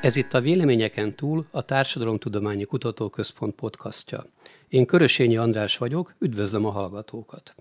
Ez itt a Véleményeken túl a Társadalomtudományi Kutatóközpont podcastja. Én Körösényi András vagyok, üdvözlöm a hallgatókat.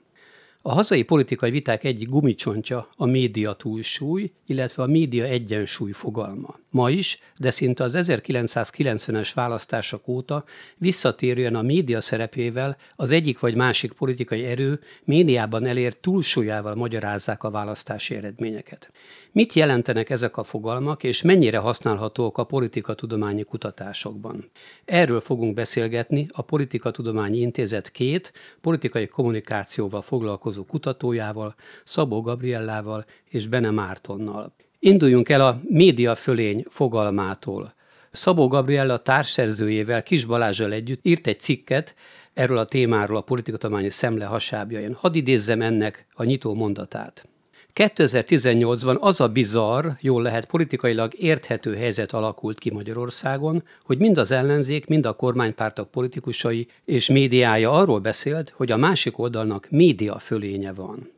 A hazai politikai viták egyik gumicsontja a média túlsúly, illetve a média egyensúly fogalma. Ma is, de szinte az 1990-es választások óta visszatérően a média szerepével az egyik vagy másik politikai erő médiában elért túlsúlyával magyarázzák a választási eredményeket. Mit jelentenek ezek a fogalmak, és mennyire használhatók a politikatudományi kutatásokban? Erről fogunk beszélgetni a Politikatudományi Intézet két politikai kommunikációval foglalkozó kutatójával, Szabó Gabriellával és Bene Mártonnal. Induljunk el a média fölény fogalmától. Szabó Gabriella társszerzőjével, Kis Balázsal együtt írt egy cikket erről a témáról a politikatudományi szemle hasábjain. Hadd idézzem ennek a nyitó mondatát. 2018-ban az a bizarr, jól lehet politikailag érthető helyzet alakult ki Magyarországon, hogy mind az ellenzék, mind a kormánypártok politikusai és médiája arról beszélt, hogy a másik oldalnak média fölénye van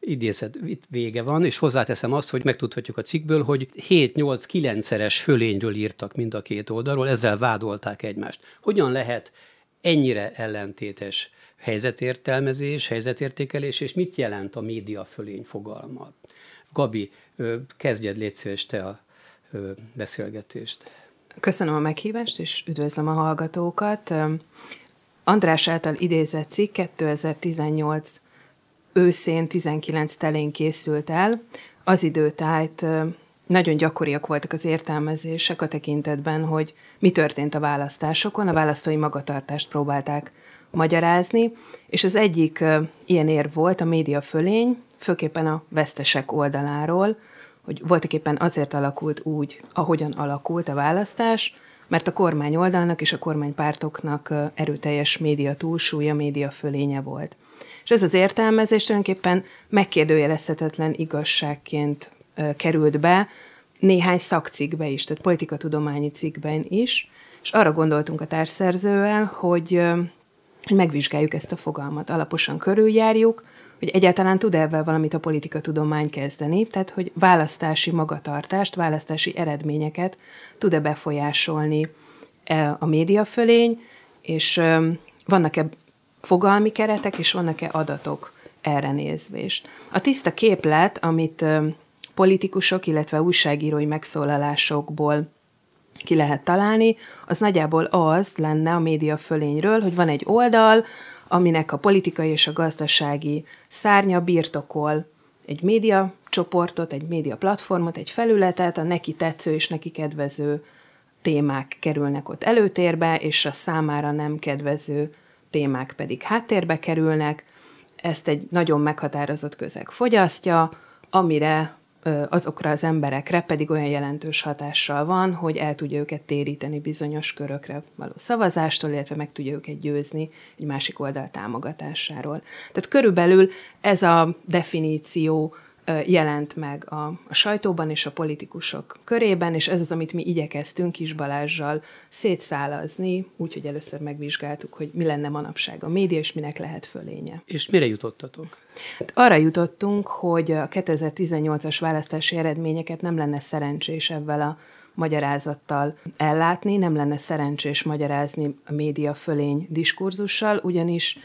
idézet itt vége van, és hozzáteszem azt, hogy megtudhatjuk a cikkből, hogy 7-8-9-szeres fölényről írtak mind a két oldalról, ezzel vádolták egymást. Hogyan lehet ennyire ellentétes helyzetértelmezés, helyzetértékelés, és mit jelent a média fölény fogalma? Gabi, kezdjed légy szíves te a beszélgetést. Köszönöm a meghívást, és üdvözlöm a hallgatókat. András által idézett cikk 2018 őszén 19 telén készült el. Az időtájt nagyon gyakoriak voltak az értelmezések a tekintetben, hogy mi történt a választásokon. A választói magatartást próbálták magyarázni, és az egyik ilyen ér volt a média fölény, főképpen a vesztesek oldaláról, hogy voltak éppen azért alakult úgy, ahogyan alakult a választás, mert a kormány oldalnak és a kormánypártoknak erőteljes média túlsúlya, média fölénye volt. És ez az értelmezés tulajdonképpen megkérdőjelezhetetlen igazságként került be néhány szakcikkbe is, tehát politikatudományi cikkben is, és arra gondoltunk a társszerzővel, hogy, hogy megvizsgáljuk ezt a fogalmat, alaposan körüljárjuk, hogy egyáltalán tud ebben valamit a politikatudomány kezdeni, tehát hogy választási magatartást, választási eredményeket tud-e befolyásolni e, a média fölény, és vannak-e fogalmi keretek, és vannak-e adatok erre nézvést. A tiszta képlet, amit politikusok, illetve újságírói megszólalásokból ki lehet találni, az nagyjából az lenne a média fölényről, hogy van egy oldal, aminek a politikai és a gazdasági szárnya birtokol egy média csoportot, egy média platformot, egy felületet, a neki tetsző és neki kedvező témák kerülnek ott előtérbe, és a számára nem kedvező témák pedig háttérbe kerülnek, ezt egy nagyon meghatározott közeg fogyasztja, amire azokra az emberekre pedig olyan jelentős hatással van, hogy el tudja őket téríteni bizonyos körökre való szavazástól, illetve meg tudja őket győzni egy másik oldal támogatásáról. Tehát körülbelül ez a definíció jelent meg a, a sajtóban és a politikusok körében, és ez az, amit mi igyekeztünk Kis Balázsjal szétszálazni, úgyhogy először megvizsgáltuk, hogy mi lenne manapság a média, és minek lehet fölénye. És mire jutottatok? Hát arra jutottunk, hogy a 2018-as választási eredményeket nem lenne szerencsés ebben a magyarázattal ellátni, nem lenne szerencsés magyarázni a média fölény diskurzussal, ugyanis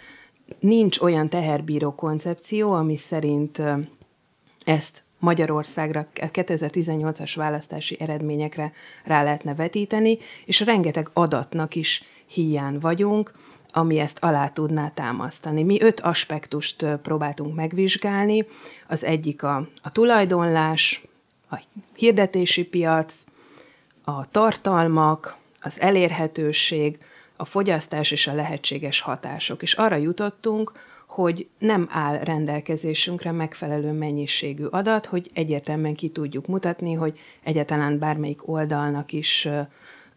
nincs olyan teherbíró koncepció, ami szerint ezt Magyarországra 2018-as választási eredményekre rá lehetne vetíteni, és rengeteg adatnak is hiány vagyunk, ami ezt alá tudná támasztani. Mi öt aspektust próbáltunk megvizsgálni. Az egyik a, a tulajdonlás, a hirdetési piac, a tartalmak, az elérhetőség, a fogyasztás és a lehetséges hatások. És arra jutottunk, hogy nem áll rendelkezésünkre megfelelő mennyiségű adat, hogy egyértelműen ki tudjuk mutatni, hogy egyáltalán bármelyik oldalnak is ö,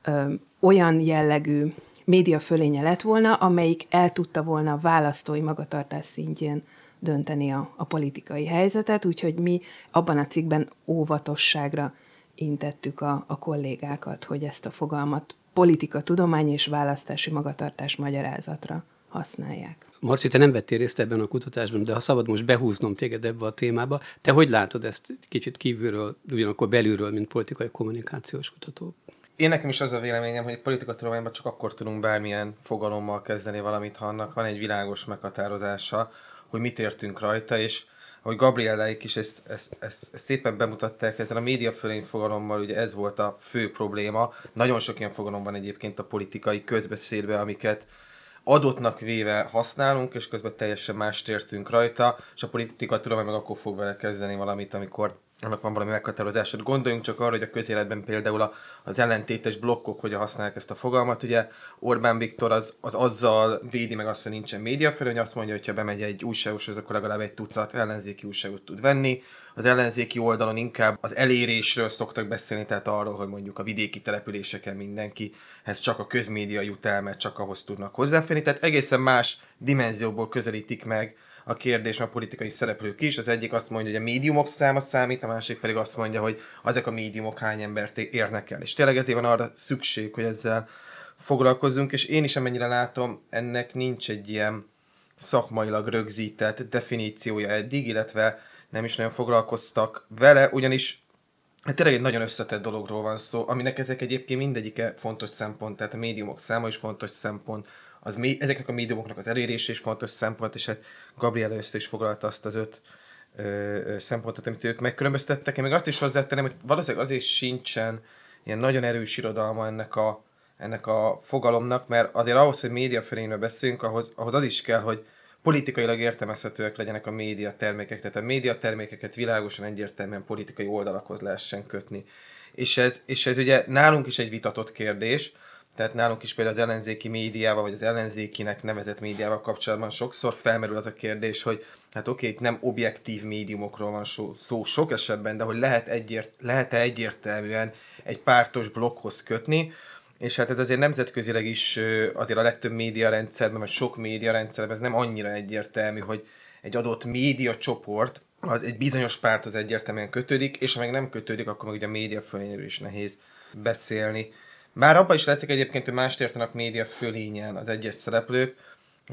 ö, olyan jellegű média fölénye lett volna, amelyik el tudta volna választói magatartás szintjén dönteni a, a politikai helyzetet, úgyhogy mi abban a cikkben óvatosságra intettük a, a kollégákat, hogy ezt a fogalmat politika, tudomány és választási magatartás magyarázatra használják. Marci, te nem vettél részt ebben a kutatásban, de ha szabad most behúznom téged ebbe a témába, te hogy látod ezt kicsit kívülről, ugyanakkor belülről, mint politikai kommunikációs kutató? Én nekem is az a véleményem, hogy egy politikatudományban csak akkor tudunk bármilyen fogalommal kezdeni valamit, ha annak van egy világos meghatározása, hogy mit értünk rajta, és hogy Gabrielleik is ezt, ezt, ezt, ezt szépen bemutatták, ezzel a média fölény fogalommal ugye ez volt a fő probléma. Nagyon sok ilyen fogalom van egyébként a politikai közbeszédben, amiket adottnak véve használunk, és közben teljesen más értünk rajta, és a politika tudomány meg akkor fog vele kezdeni valamit, amikor annak van valami meghatározásod. Gondoljunk csak arra, hogy a közéletben például az ellentétes blokkok hogyan használják ezt a fogalmat. Ugye Orbán Viktor az, az azzal védi meg azt, hogy nincsen médiafölő, hogy azt mondja, hogy ha bemegy egy újságoshoz, akkor legalább egy tucat ellenzéki újságot tud venni. Az ellenzéki oldalon inkább az elérésről szoktak beszélni, tehát arról, hogy mondjuk a vidéki településeken mindenkihez csak a közmédia jut el, mert csak ahhoz tudnak hozzáférni. Tehát egészen más dimenzióból közelítik meg a kérdés a politikai szereplők is. Az egyik azt mondja, hogy a médiumok száma számít, a másik pedig azt mondja, hogy ezek a médiumok hány embert érnek el. És tényleg ezért van arra szükség, hogy ezzel foglalkozzunk, és én is amennyire látom, ennek nincs egy ilyen szakmailag rögzített definíciója eddig, illetve nem is nagyon foglalkoztak vele, ugyanis Hát tényleg egy nagyon összetett dologról van szó, aminek ezek egyébként mindegyike fontos szempont, tehát a médiumok száma is fontos szempont, az, ezeknek a médiumoknak az elérése is fontos szempont, és hát Gabriela össze is foglalta azt az öt ö, ö, szempontot, amit ők megkülönböztettek. Én még azt is hozzátenném, hogy valószínűleg azért sincsen ilyen nagyon erős irodalma ennek a, ennek a fogalomnak, mert azért ahhoz, hogy média fölényről beszélünk, ahhoz, ahhoz az is kell, hogy politikailag értelmezhetőek legyenek a média termékek, tehát a média termékeket világosan egyértelműen politikai oldalakhoz lehessen kötni. És ez, és ez ugye nálunk is egy vitatott kérdés, tehát nálunk is például az ellenzéki médiával, vagy az ellenzékinek nevezett médiával kapcsolatban sokszor felmerül az a kérdés, hogy hát oké, itt nem objektív médiumokról van szó, szó sok esetben, de hogy lehet egyért, lehet-e egyértelműen egy pártos blokkhoz kötni, és hát ez azért nemzetközileg is azért a legtöbb média rendszerben, vagy sok média rendszerben ez nem annyira egyértelmű, hogy egy adott média csoport az egy bizonyos párt az egyértelműen kötődik, és ha meg nem kötődik, akkor meg ugye a média fölényről is nehéz beszélni. Bár abban is látszik egyébként, hogy mást értenek média fölényen az egyes szereplők.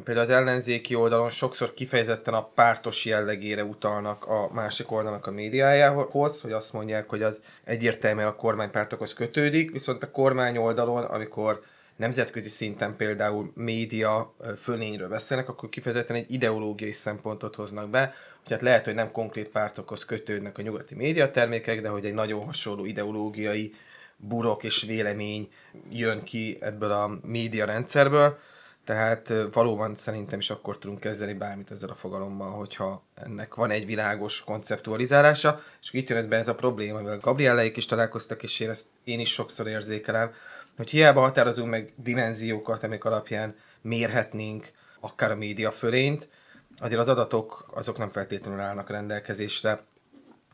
Például az ellenzéki oldalon sokszor kifejezetten a pártos jellegére utalnak a másik oldalnak a médiájához, hogy azt mondják, hogy az egyértelműen a kormánypártokhoz kötődik, viszont a kormány oldalon, amikor nemzetközi szinten például média fölényről beszélnek, akkor kifejezetten egy ideológiai szempontot hoznak be, tehát lehet, hogy nem konkrét pártokhoz kötődnek a nyugati médiatermékek, de hogy egy nagyon hasonló ideológiai burok és vélemény jön ki ebből a média rendszerből, tehát valóban szerintem is akkor tudunk kezdeni bármit ezzel a fogalommal, hogyha ennek van egy világos konceptualizálása, és itt jön be ez a probléma, amivel Gabrielleik is találkoztak, és én ezt én is sokszor érzékelem, hogy hiába határozunk meg dimenziókat, amik alapján mérhetnénk akár a média fölényt, azért az adatok azok nem feltétlenül állnak rendelkezésre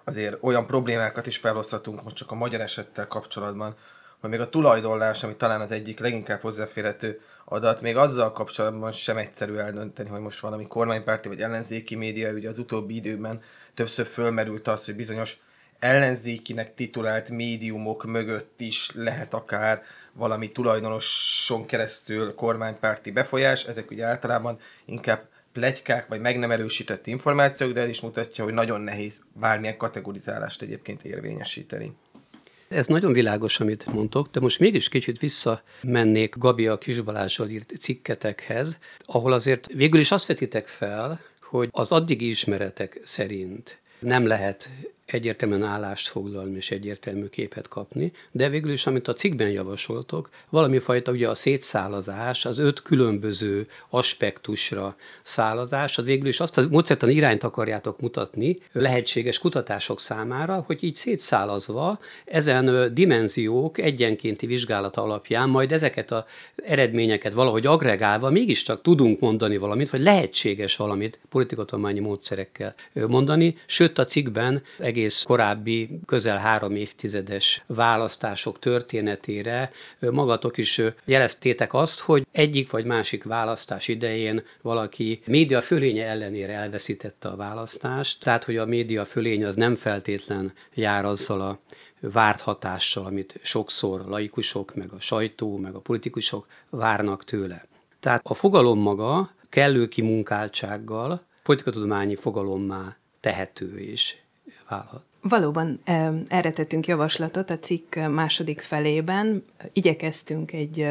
azért olyan problémákat is felhozhatunk most csak a magyar esettel kapcsolatban, hogy még a tulajdonlás, ami talán az egyik leginkább hozzáférhető adat, még azzal kapcsolatban sem egyszerű eldönteni, hogy most valami kormánypárti vagy ellenzéki média, ugye az utóbbi időben többször fölmerült az, hogy bizonyos ellenzékinek titulált médiumok mögött is lehet akár valami tulajdonoson keresztül kormánypárti befolyás, ezek ugye általában inkább plegykák, vagy meg nem erősített információk, de ez is mutatja, hogy nagyon nehéz bármilyen kategorizálást egyébként érvényesíteni. Ez nagyon világos, amit mondtok, de most mégis kicsit visszamennék Gabi a Kisbalázsral írt cikketekhez, ahol azért végül is azt vetitek fel, hogy az addigi ismeretek szerint nem lehet egyértelműen állást foglalni és egyértelmű képet kapni, de végül is, amit a cikkben javasoltok, valami fajta ugye a szétszálazás, az öt különböző aspektusra szálazás, az végül is azt a módszertan irányt akarjátok mutatni lehetséges kutatások számára, hogy így szétszálazva ezen dimenziók egyenkénti vizsgálata alapján majd ezeket az eredményeket valahogy agregálva mégiscsak tudunk mondani valamit, vagy lehetséges valamit politikatományi módszerekkel mondani, sőt a cikkben egész egész korábbi közel három évtizedes választások történetére magatok is jeleztétek azt, hogy egyik vagy másik választás idején valaki média fölénye ellenére elveszítette a választást, tehát hogy a média fölény az nem feltétlen jár azzal a várt hatással, amit sokszor laikusok, meg a sajtó, meg a politikusok várnak tőle. Tehát a fogalom maga kellő kimunkáltsággal politikatudományi fogalommá tehető és válhat. Valóban erre tettünk javaslatot a cikk második felében. Igyekeztünk egy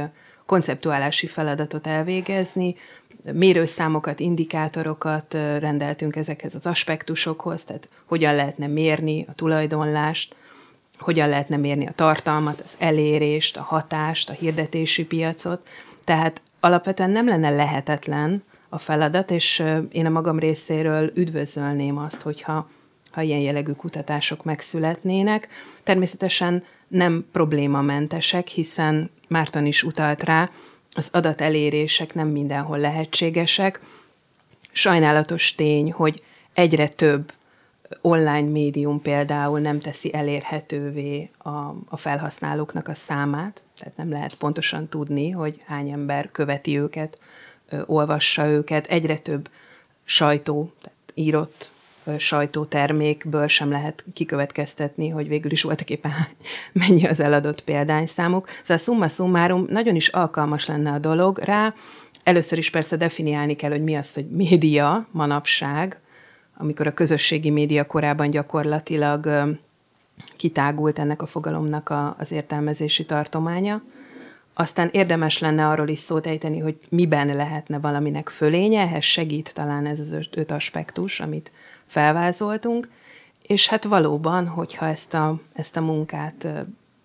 konceptuálási feladatot elvégezni, mérőszámokat, indikátorokat rendeltünk ezekhez az aspektusokhoz, tehát hogyan lehetne mérni a tulajdonlást, hogyan lehetne mérni a tartalmat, az elérést, a hatást, a hirdetési piacot. Tehát alapvetően nem lenne lehetetlen a feladat, és én a magam részéről üdvözölném azt, hogyha ha ilyen jellegű kutatások megszületnének. Természetesen nem problémamentesek, hiszen Márton is utalt rá, az adatelérések nem mindenhol lehetségesek. Sajnálatos tény, hogy egyre több online médium például nem teszi elérhetővé a, a felhasználóknak a számát, tehát nem lehet pontosan tudni, hogy hány ember követi őket, ö, olvassa őket. Egyre több sajtó, tehát írott sajtótermékből sem lehet kikövetkeztetni, hogy végül is voltak éppen mennyi az eladott példányszámuk. Szóval summa summarum nagyon is alkalmas lenne a dolog rá. Először is persze definiálni kell, hogy mi az, hogy média manapság, amikor a közösségi média korában gyakorlatilag kitágult ennek a fogalomnak a, az értelmezési tartománya. Aztán érdemes lenne arról is szót ejteni, hogy miben lehetne valaminek fölénye, ehhez segít talán ez az öt aspektus, amit felvázoltunk, és hát valóban, hogyha ezt a, ezt a munkát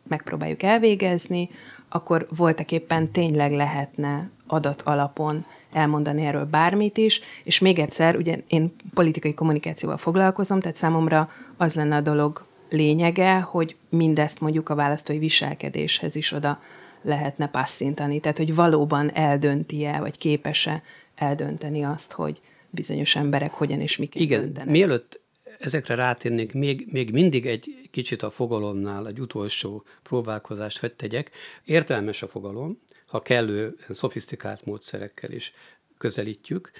megpróbáljuk elvégezni, akkor voltak éppen tényleg lehetne adat alapon elmondani erről bármit is, és még egyszer, ugye én politikai kommunikációval foglalkozom, tehát számomra az lenne a dolog lényege, hogy mindezt mondjuk a választói viselkedéshez is oda lehetne passzintani, tehát hogy valóban eldönti-e, vagy képes-e eldönteni azt, hogy, bizonyos emberek hogyan és miket Igen, döntenek. mielőtt ezekre rátérnék, még, még mindig egy kicsit a fogalomnál egy utolsó próbálkozást hogy tegyek. Értelmes a fogalom, ha kellő szofisztikált módszerekkel is közelítjük.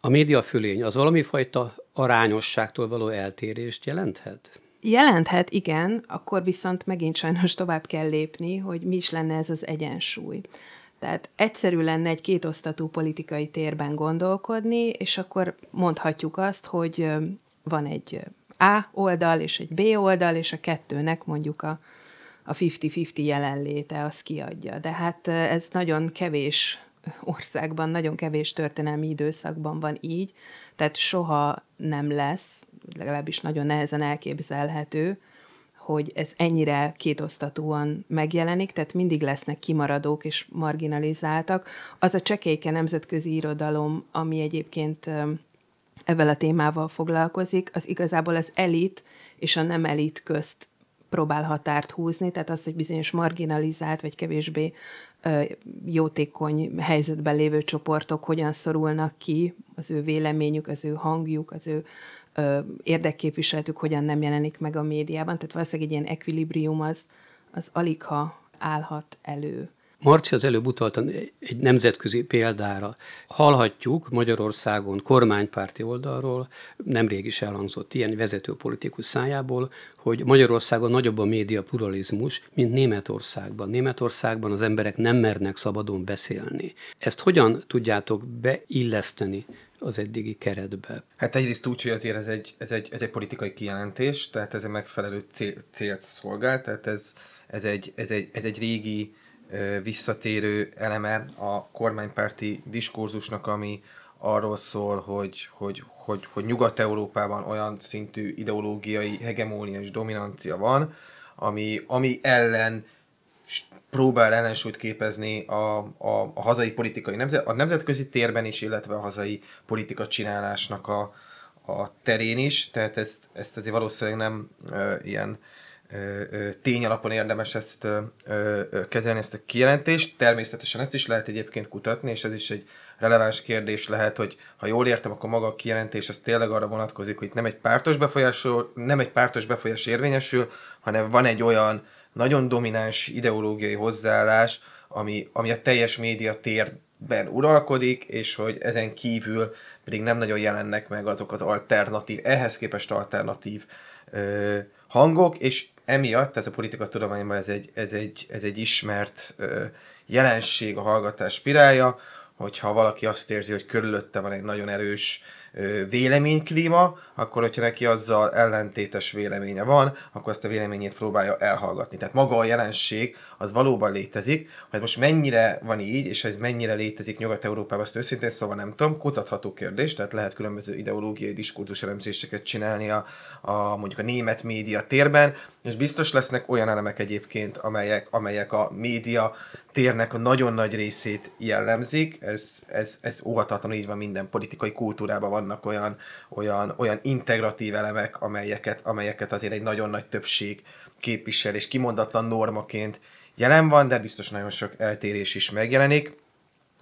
A média fölény az valami fajta arányosságtól való eltérést jelenthet? Jelenthet, igen, akkor viszont megint sajnos tovább kell lépni, hogy mi is lenne ez az egyensúly. Tehát egyszerű lenne egy kétosztatú politikai térben gondolkodni, és akkor mondhatjuk azt, hogy van egy A oldal és egy B oldal, és a kettőnek mondjuk a, a 50-50 jelenléte az kiadja. De hát ez nagyon kevés országban, nagyon kevés történelmi időszakban van így, tehát soha nem lesz, legalábbis nagyon nehezen elképzelhető, hogy ez ennyire kétosztatúan megjelenik, tehát mindig lesznek kimaradók és marginalizáltak. Az a csekéke nemzetközi irodalom, ami egyébként ezzel a témával foglalkozik, az igazából az elit és a nem elit közt próbál határt húzni, tehát az, hogy bizonyos marginalizált vagy kevésbé jótékony helyzetben lévő csoportok hogyan szorulnak ki, az ő véleményük, az ő hangjuk, az ő érdekképviseletük hogyan nem jelenik meg a médiában, tehát valószínűleg egy ilyen ekvilibrium az, az alig ha állhat elő. Marci az előbb utaltan egy nemzetközi példára. Hallhatjuk Magyarországon kormánypárti oldalról, nemrég is elhangzott ilyen vezető politikus szájából, hogy Magyarországon nagyobb a média pluralizmus, mint Németországban. Németországban az emberek nem mernek szabadon beszélni. Ezt hogyan tudjátok beilleszteni az eddigi keretbe? Hát egyrészt úgy, hogy azért ez egy, ez egy, ez egy politikai kijelentés, tehát ez egy megfelelő cél, célt szolgál, tehát ez, ez, egy, ez, egy, ez egy régi visszatérő eleme a kormánypárti diskurzusnak, ami arról szól, hogy, hogy, hogy, hogy Nyugat-Európában olyan szintű ideológiai hegemónia és dominancia van, ami, ami ellen próbál ellensúlyt képezni a, a, a hazai politikai nemzet, a nemzetközi térben is, illetve a hazai politika csinálásnak a, a terén is, tehát ezt, ezt azért valószínűleg nem ö, ilyen tény alapon érdemes ezt ö, ö, kezelni, ezt a kijelentést. Természetesen ezt is lehet egyébként kutatni, és ez is egy releváns kérdés lehet, hogy ha jól értem, akkor maga a kijelentés az tényleg arra vonatkozik, hogy nem egy pártos befolyás, nem egy pártos befolyás érvényesül, hanem van egy olyan nagyon domináns ideológiai hozzáállás, ami, ami a teljes média térben uralkodik, és hogy ezen kívül pedig nem nagyon jelennek meg azok az alternatív, ehhez képest alternatív ö, hangok, és emiatt ez a politika tudományban ez egy, ez egy, ez egy ismert ö, jelenség a hallgatás spirálja, hogyha valaki azt érzi, hogy körülötte van egy nagyon erős véleményklíma, akkor hogyha neki azzal ellentétes véleménye van, akkor azt a véleményét próbálja elhallgatni. Tehát maga a jelenség az valóban létezik, hogy most mennyire van így, és ez mennyire létezik Nyugat-Európában, azt őszintén szóval nem tudom, kutatható kérdés, tehát lehet különböző ideológiai diskurzus elemzéseket csinálni a, a mondjuk a német média térben, és biztos lesznek olyan elemek egyébként, amelyek, amelyek a média térnek a nagyon nagy részét jellemzik, ez, ez, ez óhatatlanul így van minden politikai kultúrában vannak olyan, olyan, olyan integratív elemek, amelyeket, amelyeket azért egy nagyon nagy többség képvisel, és kimondatlan normaként jelen van, de biztos nagyon sok eltérés is megjelenik.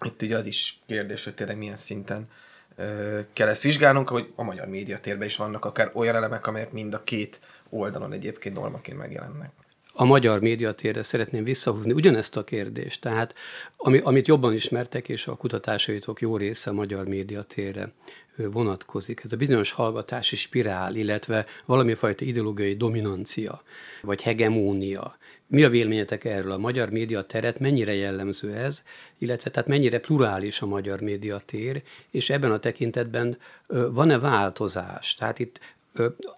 Itt ugye az is kérdés, hogy tényleg milyen szinten ö, kell ezt vizsgálnunk, hogy a magyar médiatérben is vannak akár olyan elemek, amelyek mind a két oldalon egyébként normaként megjelennek a magyar médiatérre szeretném visszahúzni ugyanezt a kérdést. Tehát ami, amit jobban ismertek, és a kutatásaitok jó része a magyar médiatérre vonatkozik. Ez a bizonyos hallgatási spirál, illetve valami fajta ideológiai dominancia, vagy hegemónia. Mi a véleményetek erről? A magyar médiateret mennyire jellemző ez, illetve tehát mennyire plurális a magyar médiatér, és ebben a tekintetben van-e változás? Tehát itt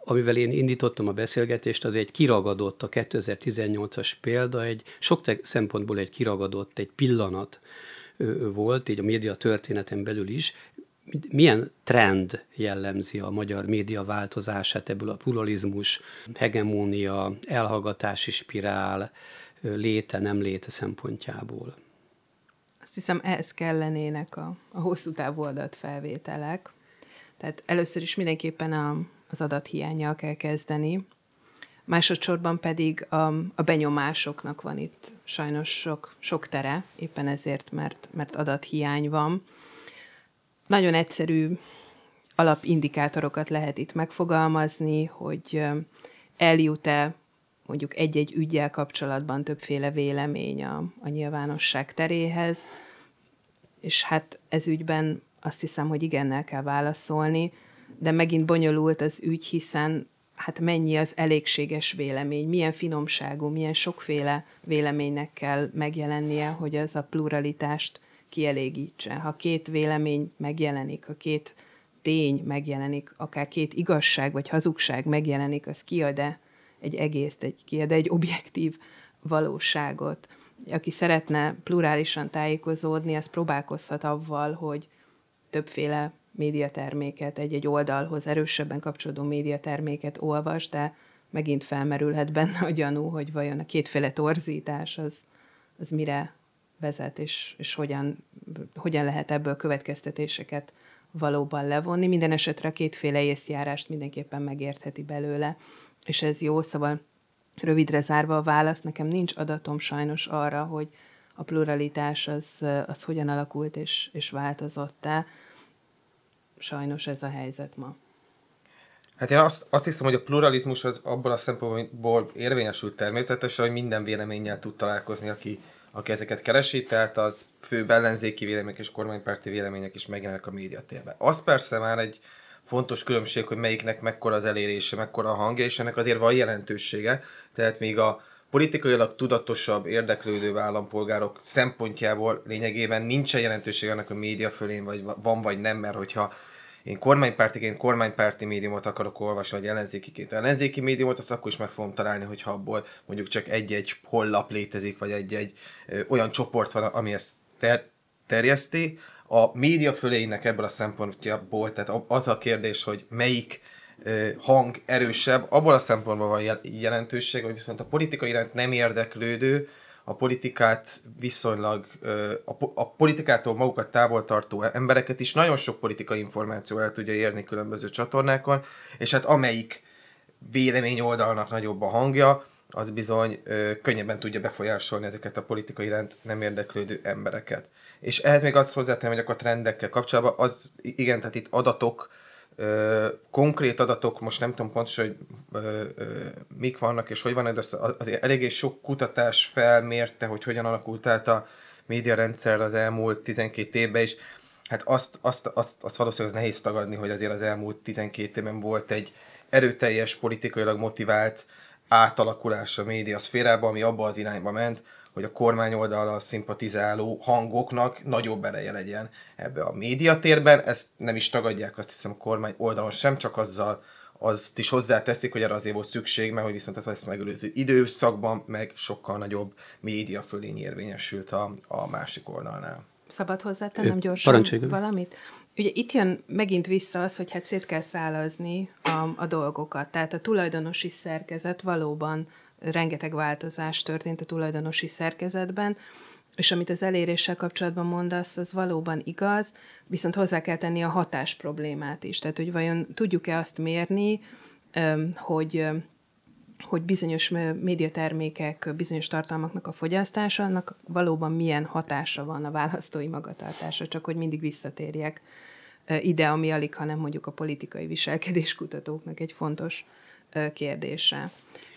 amivel én indítottam a beszélgetést, az egy kiragadott, a 2018-as példa, egy sok szempontból egy kiragadott, egy pillanat volt, így a média történeten belül is. Milyen trend jellemzi a magyar média változását ebből a pluralizmus, hegemónia, elhallgatási spirál, léte, nem léte szempontjából? Azt hiszem, ehhez kellenének a, a hosszú távú adatfelvételek. Tehát először is mindenképpen a, az adathiányjal kell kezdeni. Másodszorban pedig a, a benyomásoknak van itt sajnos sok, sok tere, éppen ezért, mert, mert adathiány van. Nagyon egyszerű alapindikátorokat lehet itt megfogalmazni, hogy eljut-e mondjuk egy-egy ügyel kapcsolatban többféle vélemény a, a nyilvánosság teréhez, és hát ez ügyben azt hiszem, hogy igennel kell válaszolni, de megint bonyolult az ügy, hiszen hát mennyi az elégséges vélemény, milyen finomságú, milyen sokféle véleménynek kell megjelennie, hogy az a pluralitást kielégítse. Ha két vélemény megjelenik, ha két tény megjelenik, akár két igazság vagy hazugság megjelenik, az kiad-e egy egészt, egy, kiad egy objektív valóságot. Aki szeretne plurálisan tájékozódni, az próbálkozhat avval, hogy többféle médiaterméket, egy-egy oldalhoz erősebben kapcsolódó médiaterméket olvas, de megint felmerülhet benne a gyanú, hogy vajon a kétféle torzítás az, az mire vezet, és, és hogyan, hogyan lehet ebből következtetéseket valóban levonni. Minden esetre a kétféle észjárást mindenképpen megértheti belőle, és ez jó, szóval rövidre zárva a válasz, nekem nincs adatom sajnos arra, hogy a pluralitás az, az hogyan alakult és, és változott-e sajnos ez a helyzet ma. Hát én azt, azt hiszem, hogy a pluralizmus az abból a szempontból érvényesült természetesen, hogy minden véleménnyel tud találkozni, aki, aki ezeket keresi, tehát az fő ellenzéki vélemények és kormánypárti vélemények is megjelennek a médiatérben. Az persze már egy fontos különbség, hogy melyiknek mekkora az elérése, mekkora a hangja, és ennek azért van jelentősége. Tehát még a politikailag tudatosabb, érdeklődő állampolgárok szempontjából lényegében nincsen jelentőség annak a média fölén, vagy van vagy nem, mert hogyha én kormánypártiként kormánypárti médiumot akarok olvasni, vagy ellenzékiként ellenzéki médiumot, azt akkor is meg fogom találni, hogyha abból mondjuk csak egy-egy hollap létezik, vagy egy-egy ö, olyan csoport van, ami ezt ter- terjeszti. A média fölének ebből a szempontjából, tehát az a kérdés, hogy melyik ö, hang erősebb, abból a szempontból van jelentőség, hogy viszont a politika iránt nem érdeklődő, a politikát viszonylag, a, politikától magukat távol tartó embereket is nagyon sok politikai információ el tudja érni különböző csatornákon, és hát amelyik vélemény oldalnak nagyobb a hangja, az bizony könnyebben tudja befolyásolni ezeket a politikai iránt nem érdeklődő embereket. És ehhez még azt hozzátenném, hogy akkor a trendekkel kapcsolatban, az igen, tehát itt adatok, Ö, konkrét adatok, most nem tudom pontosan, hogy ö, ö, mik vannak és hogy van, de az, azért eléggé sok kutatás felmérte, hogy hogyan alakult át a médiarendszer az elmúlt 12 évben, és hát azt, azt, azt, azt valószínűleg az nehéz tagadni, hogy azért az elmúlt 12 évben volt egy erőteljes, politikailag motivált átalakulás a média szférában, ami abba az irányba ment, hogy a kormány oldalra szimpatizáló hangoknak nagyobb ereje legyen ebbe a médiatérben. Ezt nem is tagadják, azt hiszem a kormány oldalon sem, csak azzal azt is hozzáteszik, hogy erre azért volt szükség, mert hogy viszont az ezt megelőző időszakban meg sokkal nagyobb média fölény érvényesült a, a másik oldalnál. Szabad hozzátennem gyorsan valamit? Ugye itt jön megint vissza az, hogy hát szét kell szálazni a, a dolgokat. Tehát a tulajdonosi szerkezet valóban rengeteg változás történt a tulajdonosi szerkezetben, és amit az eléréssel kapcsolatban mondasz, az valóban igaz, viszont hozzá kell tenni a hatás problémát is. Tehát, hogy vajon tudjuk-e azt mérni, hogy hogy bizonyos médiatermékek, bizonyos tartalmaknak a fogyasztása, annak valóban milyen hatása van a választói magatartásra, csak hogy mindig visszatérjek ide, ami alig, hanem mondjuk a politikai viselkedéskutatóknak egy fontos kérdése.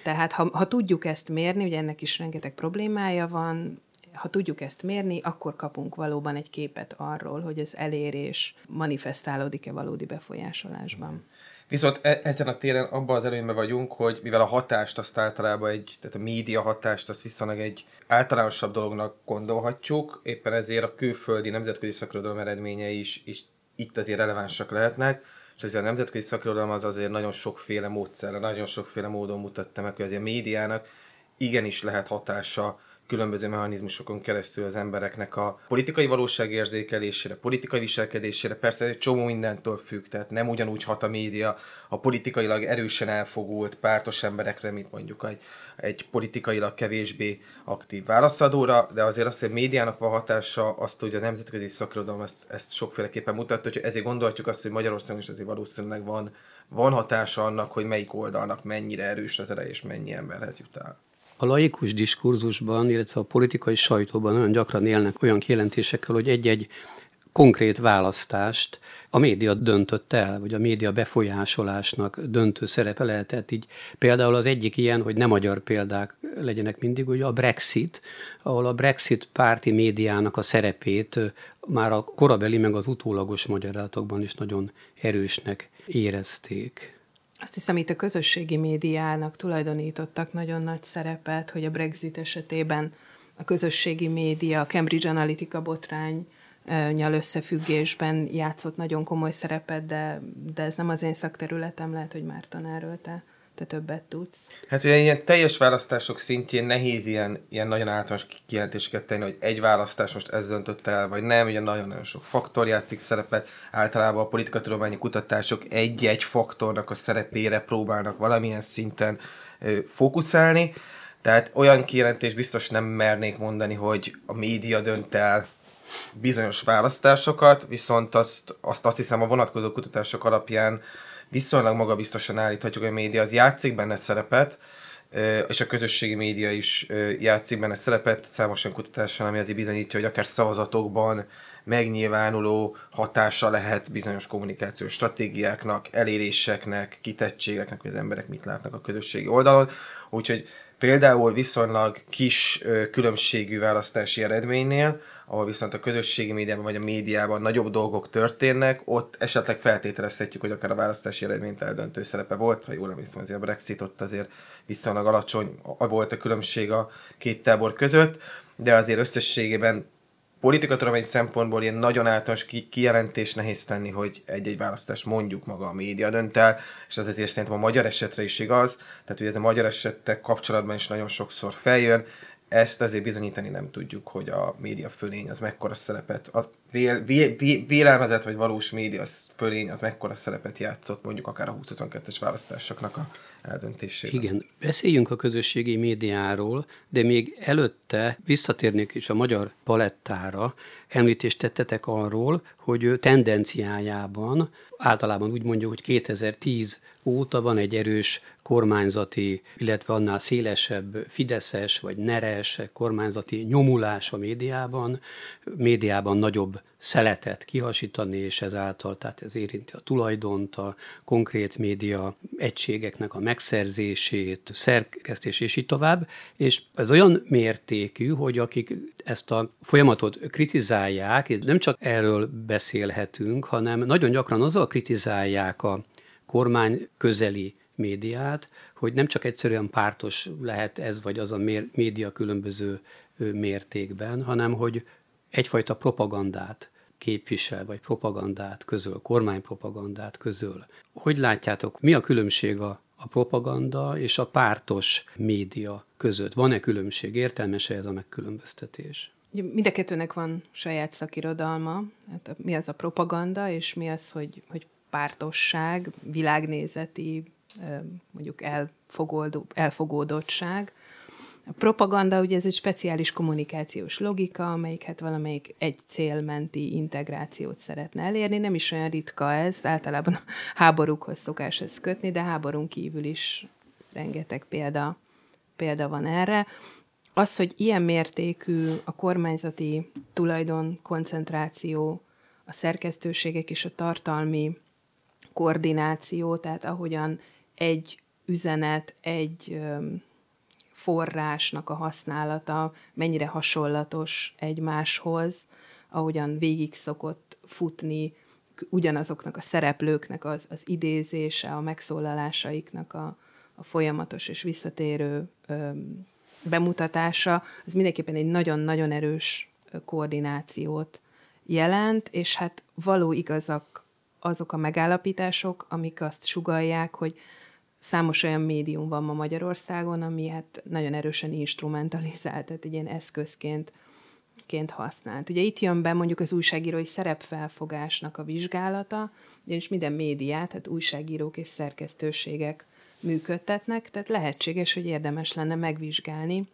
Tehát ha, ha tudjuk ezt mérni, ugye ennek is rengeteg problémája van, ha tudjuk ezt mérni, akkor kapunk valóban egy képet arról, hogy az elérés manifestálódik-e valódi befolyásolásban. Viszont e- ezen a téren abban az előnyben vagyunk, hogy mivel a hatást azt általában egy, tehát a média hatást azt viszonylag egy általánosabb dolognak gondolhatjuk, éppen ezért a külföldi nemzetközi szakirodalom eredményei is, is itt azért relevánsak lehetnek, és azért a nemzetközi szakirodalom az azért nagyon sokféle módszerre, nagyon sokféle módon mutatta meg, hogy azért a médiának igenis lehet hatása különböző mechanizmusokon keresztül az embereknek a politikai valóságérzékelésére, politikai viselkedésére, persze egy csomó mindentől függ, tehát nem ugyanúgy hat a média a politikailag erősen elfogult pártos emberekre, mint mondjuk egy, egy politikailag kevésbé aktív válaszadóra, de azért azt, hogy a médiának van hatása, azt, hogy a nemzetközi szakirodalom ezt, ezt sokféleképpen mutatja, hogy ezért gondolhatjuk azt, hogy Magyarországon is azért valószínűleg van, van hatása annak, hogy melyik oldalnak mennyire erős az ereje és mennyi emberhez jut el. A laikus diskurzusban, illetve a politikai sajtóban nagyon gyakran élnek olyan kijelentésekkel, hogy egy-egy konkrét választást a média döntött el, vagy a média befolyásolásnak döntő szerepe lehetett. Így például az egyik ilyen, hogy nem magyar példák legyenek mindig, hogy a Brexit, ahol a Brexit párti médiának a szerepét már a korabeli meg az utólagos magyarátokban is nagyon erősnek érezték. Azt hiszem, itt a közösségi médiának tulajdonítottak nagyon nagy szerepet, hogy a Brexit esetében a közösségi média, a Cambridge Analytica botrány nyal összefüggésben játszott nagyon komoly szerepet, de, de ez nem az én szakterületem, lehet, hogy már tanárról te többet tudsz. Hát ugye ilyen teljes választások szintjén nehéz ilyen, ilyen nagyon általános kijelentéseket tenni, hogy egy választás most ez döntött el, vagy nem, ugye nagyon-nagyon sok faktor játszik szerepet, általában a politikatudományi kutatások egy-egy faktornak a szerepére próbálnak valamilyen szinten ö, fókuszálni, tehát olyan kijelentés biztos nem mernék mondani, hogy a média dönt el bizonyos választásokat, viszont azt, azt, azt hiszem a vonatkozó kutatások alapján viszonylag magabiztosan állíthatjuk, hogy a média az játszik benne szerepet, és a közösségi média is játszik benne szerepet, számos olyan kutatáson, ami azért bizonyítja, hogy akár szavazatokban megnyilvánuló hatása lehet bizonyos kommunikációs stratégiáknak, eléréseknek, kitettségeknek, hogy az emberek mit látnak a közösségi oldalon. Úgyhogy például viszonylag kis különbségű választási eredménynél ahol viszont a közösségi médiában vagy a médiában nagyobb dolgok történnek, ott esetleg feltételezhetjük, hogy akár a választási eredményt eldöntő szerepe volt, ha jól emlékszem, azért a Brexit ott azért viszonylag alacsony volt a különbség a két tábor között, de azért összességében politikatudomány szempontból ilyen nagyon általános kijelentés nehéz tenni, hogy egy-egy választás mondjuk maga a média dönt el, és ez azért szerintem a magyar esetre is igaz, tehát ugye ez a magyar esettek kapcsolatban is nagyon sokszor feljön, ezt azért bizonyítani nem tudjuk, hogy a média fölény az mekkora szerepet, a vél, vél, vél, vélelmezett vagy valós média fölény az mekkora szerepet játszott mondjuk akár a 2022-es választásoknak a eldöntésében. Igen, beszéljünk a közösségi médiáról, de még előtte visszatérnék is a magyar palettára. Említést tettetek arról, hogy tendenciájában általában úgy mondja, hogy 2010 óta van egy erős kormányzati, illetve annál szélesebb fideszes vagy neres kormányzati nyomulás a médiában, médiában nagyobb szeletet kihasítani, és ezáltal, tehát ez érinti a tulajdont, a konkrét média egységeknek a megszerzését, szerkesztés és így tovább, és ez olyan mértékű, hogy akik ezt a folyamatot kritizálják, nem csak erről beszélhetünk, hanem nagyon gyakran azzal kritizálják a kormány közeli médiát, hogy nem csak egyszerűen pártos lehet ez vagy az a média különböző mértékben, hanem hogy egyfajta propagandát képvisel, vagy propagandát közöl, kormánypropagandát közöl. Hogy látjátok, mi a különbség a, a propaganda és a pártos média között? Van-e különbség? Értelmes-e ez a megkülönböztetés? Mind a kettőnek van saját szakirodalma. Hát mi az a propaganda, és mi az, hogy, hogy pártosság, világnézeti, mondjuk elfogódottság. A propaganda ugye ez egy speciális kommunikációs logika, amelyik hát valamelyik egy célmenti integrációt szeretne elérni. Nem is olyan ritka ez, általában a háborúkhoz szokás ezt kötni, de háborún kívül is rengeteg példa, példa van erre. Az, hogy ilyen mértékű a kormányzati tulajdon koncentráció, a szerkesztőségek és a tartalmi koordináció, tehát ahogyan egy üzenet, egy forrásnak a használata mennyire hasonlatos egymáshoz, ahogyan végig szokott futni ugyanazoknak a szereplőknek az, az idézése, a megszólalásaiknak a, a folyamatos és visszatérő ö, bemutatása, az mindenképpen egy nagyon-nagyon erős koordinációt jelent, és hát való igazak azok a megállapítások, amik azt sugalják, hogy számos olyan médium van ma Magyarországon, ami hát nagyon erősen instrumentalizált, tehát egy ilyen eszközként ként használt. Ugye itt jön be mondjuk az újságírói szerepfelfogásnak a vizsgálata, ugyanis minden médiát, hát újságírók és szerkesztőségek működtetnek, tehát lehetséges, hogy érdemes lenne megvizsgálni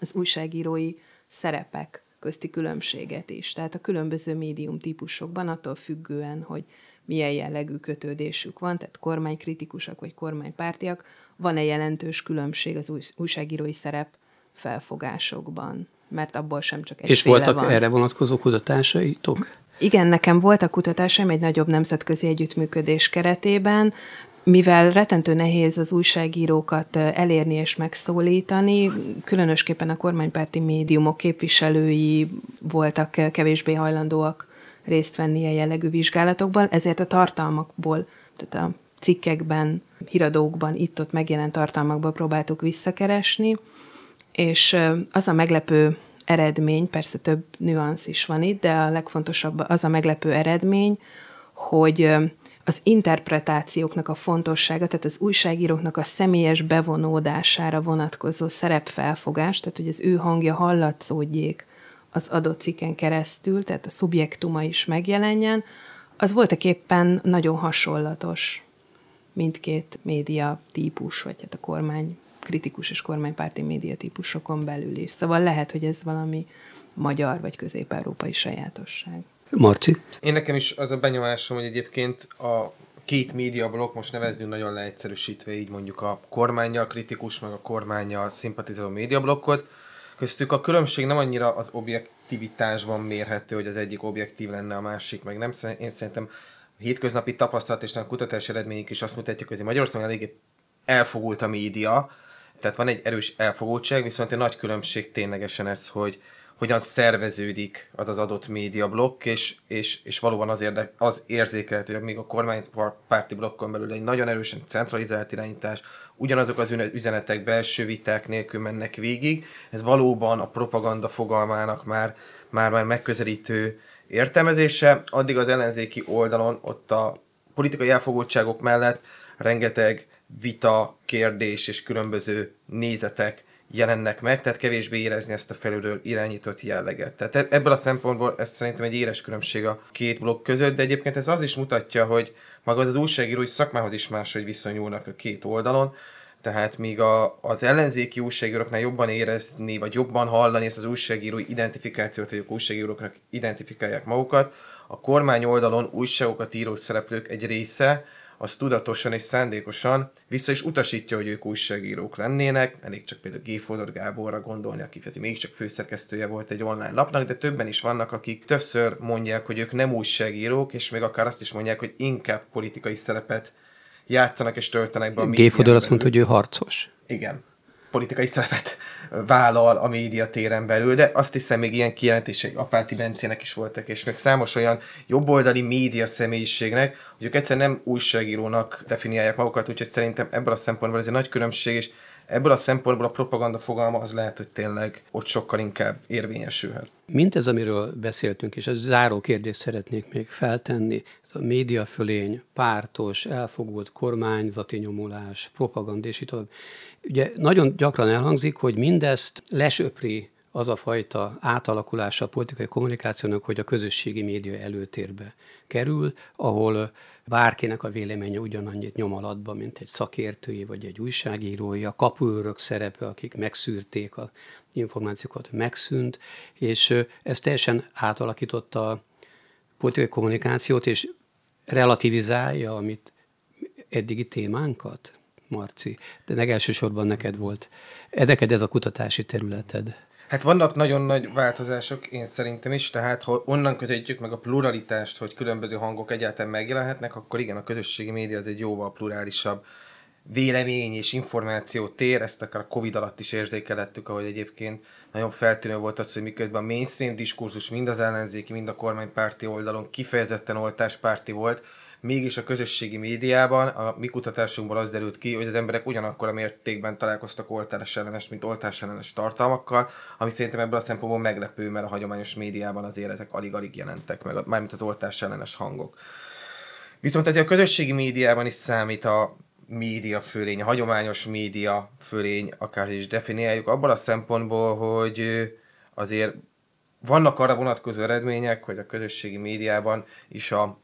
az újságírói szerepek közti különbséget is. Tehát a különböző médium típusokban attól függően, hogy milyen jellegű kötődésük van, tehát kormánykritikusak vagy kormánypártiak, van-e jelentős különbség az új, újságírói szerep felfogásokban, mert abból sem csak egy És voltak van. erre vonatkozó kutatásaitok? Igen, nekem voltak kutatásaim egy nagyobb nemzetközi együttműködés keretében, mivel retentő nehéz az újságírókat elérni és megszólítani, különösképpen a kormánypárti médiumok képviselői voltak kevésbé hajlandóak részt venni a jellegű vizsgálatokban, ezért a tartalmakból, tehát a cikkekben, híradókban, itt-ott megjelent tartalmakból próbáltuk visszakeresni, és az a meglepő eredmény, persze több nüansz is van itt, de a legfontosabb az a meglepő eredmény, hogy az interpretációknak a fontossága, tehát az újságíróknak a személyes bevonódására vonatkozó szerepfelfogás, tehát hogy az ő hangja hallatszódjék az adott cikken keresztül, tehát a szubjektuma is megjelenjen, az voltak éppen nagyon hasonlatos mindkét média típus, vagy hát a kormány kritikus és kormánypárti média típusokon belül is. Szóval lehet, hogy ez valami magyar vagy közép-európai sajátosság. Marci? Én nekem is az a benyomásom, hogy egyébként a két média blokk, most nevezzünk nagyon leegyszerűsítve így mondjuk a kormányjal kritikus, meg a kormányjal szimpatizáló médiablokkot, Köztük a különbség nem annyira az objektivitásban mérhető, hogy az egyik objektív lenne, a másik meg nem. Én szerintem a hétköznapi tapasztalat és a kutatási eredmények is azt mutatják, hogy Magyarországon eléggé elfogult a média, tehát van egy erős elfogultság, viszont egy nagy különbség ténylegesen ez, hogy hogyan szerveződik az az adott média blokk, és, és, és valóban az, érde, az érzékelhető, hogy még a kormánypárti blokkon belül egy nagyon erősen centralizált irányítás, ugyanazok az üzenetek belső viták nélkül mennek végig. Ez valóban a propaganda fogalmának már, már, már megközelítő értelmezése. Addig az ellenzéki oldalon ott a politikai elfogultságok mellett rengeteg vita, kérdés és különböző nézetek jelennek meg, tehát kevésbé érezni ezt a felülről irányított jelleget. Tehát e- ebből a szempontból ez szerintem egy éles különbség a két blokk között, de egyébként ez az is mutatja, hogy maga az, újságírói szakmához is máshogy viszonyulnak a két oldalon, tehát míg a, az ellenzéki újságíróknál jobban érezni, vagy jobban hallani ezt az újságírói identifikációt, hogy a újságíróknak identifikálják magukat, a kormány oldalon újságokat író szereplők egy része az tudatosan és szándékosan vissza is utasítja, hogy ők újságírók lennének. Elég csak például G. Fodor Gáborra gondolni, aki ez mégiscsak főszerkesztője volt egy online lapnak, de többen is vannak, akik többször mondják, hogy ők nem újságírók, és még akár azt is mondják, hogy inkább politikai szerepet játszanak és töltenek be a G. Fodor azt mondta, hogy ő harcos. Igen politikai szerepet vállal a média téren belül, de azt hiszem még ilyen kijelentései Apáti Bencének is voltak, és még számos olyan jobboldali média személyiségnek, hogy ők egyszer nem újságírónak definiálják magukat, úgyhogy szerintem ebből a szempontból ez egy nagy különbség, és ebből a szempontból a propaganda fogalma az lehet, hogy tényleg ott sokkal inkább érvényesülhet. Mint ez, amiről beszéltünk, és ez záró kérdést szeretnék még feltenni, ez a médiafölény, pártos, elfogult kormányzati nyomulás, propaganda és így tovább. Ugye nagyon gyakran elhangzik, hogy mindezt lesöpri az a fajta átalakulása a politikai kommunikációnak, hogy a közösségi média előtérbe kerül, ahol bárkinek a véleménye ugyanannyit nyom alatba, mint egy szakértői vagy egy újságírói, a kapuőrök szerepe, akik megszűrték a információkat, megszűnt, és ez teljesen átalakította a politikai kommunikációt, és relativizálja, amit eddigi témánkat, Marci, de legelsősorban neked volt. Neked ez a kutatási területed. Hát vannak nagyon nagy változások, én szerintem is, tehát ha onnan közelítjük meg a pluralitást, hogy különböző hangok egyáltalán megjelenhetnek, akkor igen, a közösségi média az egy jóval plurálisabb vélemény és információ tér, ezt akár a Covid alatt is érzékelettük, ahogy egyébként nagyon feltűnő volt az, hogy miközben a mainstream diskurzus mind az ellenzéki, mind a kormánypárti oldalon kifejezetten oltáspárti volt, mégis a közösségi médiában a mi kutatásunkból az derült ki, hogy az emberek ugyanakkor a mértékben találkoztak oltás ellenes, mint oltás ellenes tartalmakkal, ami szerintem ebből a szempontból meglepő, mert a hagyományos médiában azért ezek alig-alig jelentek meg, mármint az oltás ellenes hangok. Viszont ezért a közösségi médiában is számít a média fölény, a hagyományos média fölény, akár is definiáljuk, abban a szempontból, hogy azért vannak arra vonatkozó eredmények, hogy a közösségi médiában is a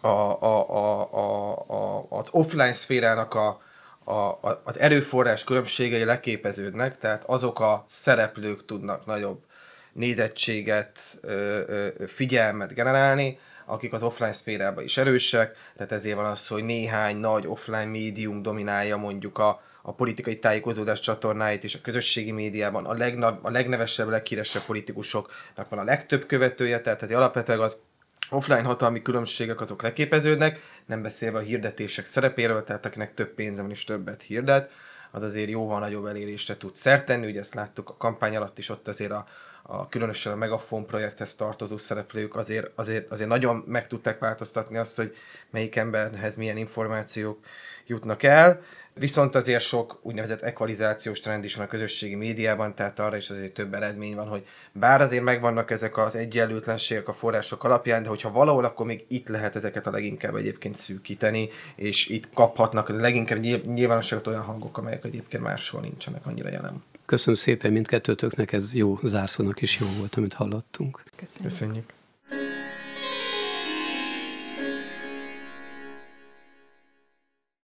a, a, a, a, az offline szférának a, a, az erőforrás különbségei leképeződnek, tehát azok a szereplők tudnak nagyobb nézettséget, figyelmet generálni, akik az offline szférában is erősek, tehát ezért van az, hogy néhány nagy offline médium dominálja mondjuk a, a politikai tájékozódás csatornáit és a közösségi médiában. A, legnav, a legnevesebb, leghíresebb politikusoknak van a legtöbb követője, tehát ez alapvetően az offline hatalmi különbségek azok leképeződnek, nem beszélve a hirdetések szerepéről, tehát akinek több pénze van és többet hirdet, az azért jóval nagyobb elérésre tud szert tenni, ugye ezt láttuk a kampány alatt is, ott azért a, a különösen a Megafon projekthez tartozó szereplők azért, azért, azért nagyon meg tudták változtatni azt, hogy melyik emberhez milyen információk jutnak el. Viszont azért sok úgynevezett ekvalizációs trend is van a közösségi médiában, tehát arra is azért több eredmény van, hogy bár azért megvannak ezek az egyenlőtlenségek a források alapján, de hogyha valahol, akkor még itt lehet ezeket a leginkább egyébként szűkíteni, és itt kaphatnak leginkább nyilvánosságot olyan hangok, amelyek egyébként máshol nincsenek annyira jelen. Köszönöm szépen mindkettőtöknek, ez jó zárszónak is jó volt, amit hallottunk. Köszönjük. Köszönjük.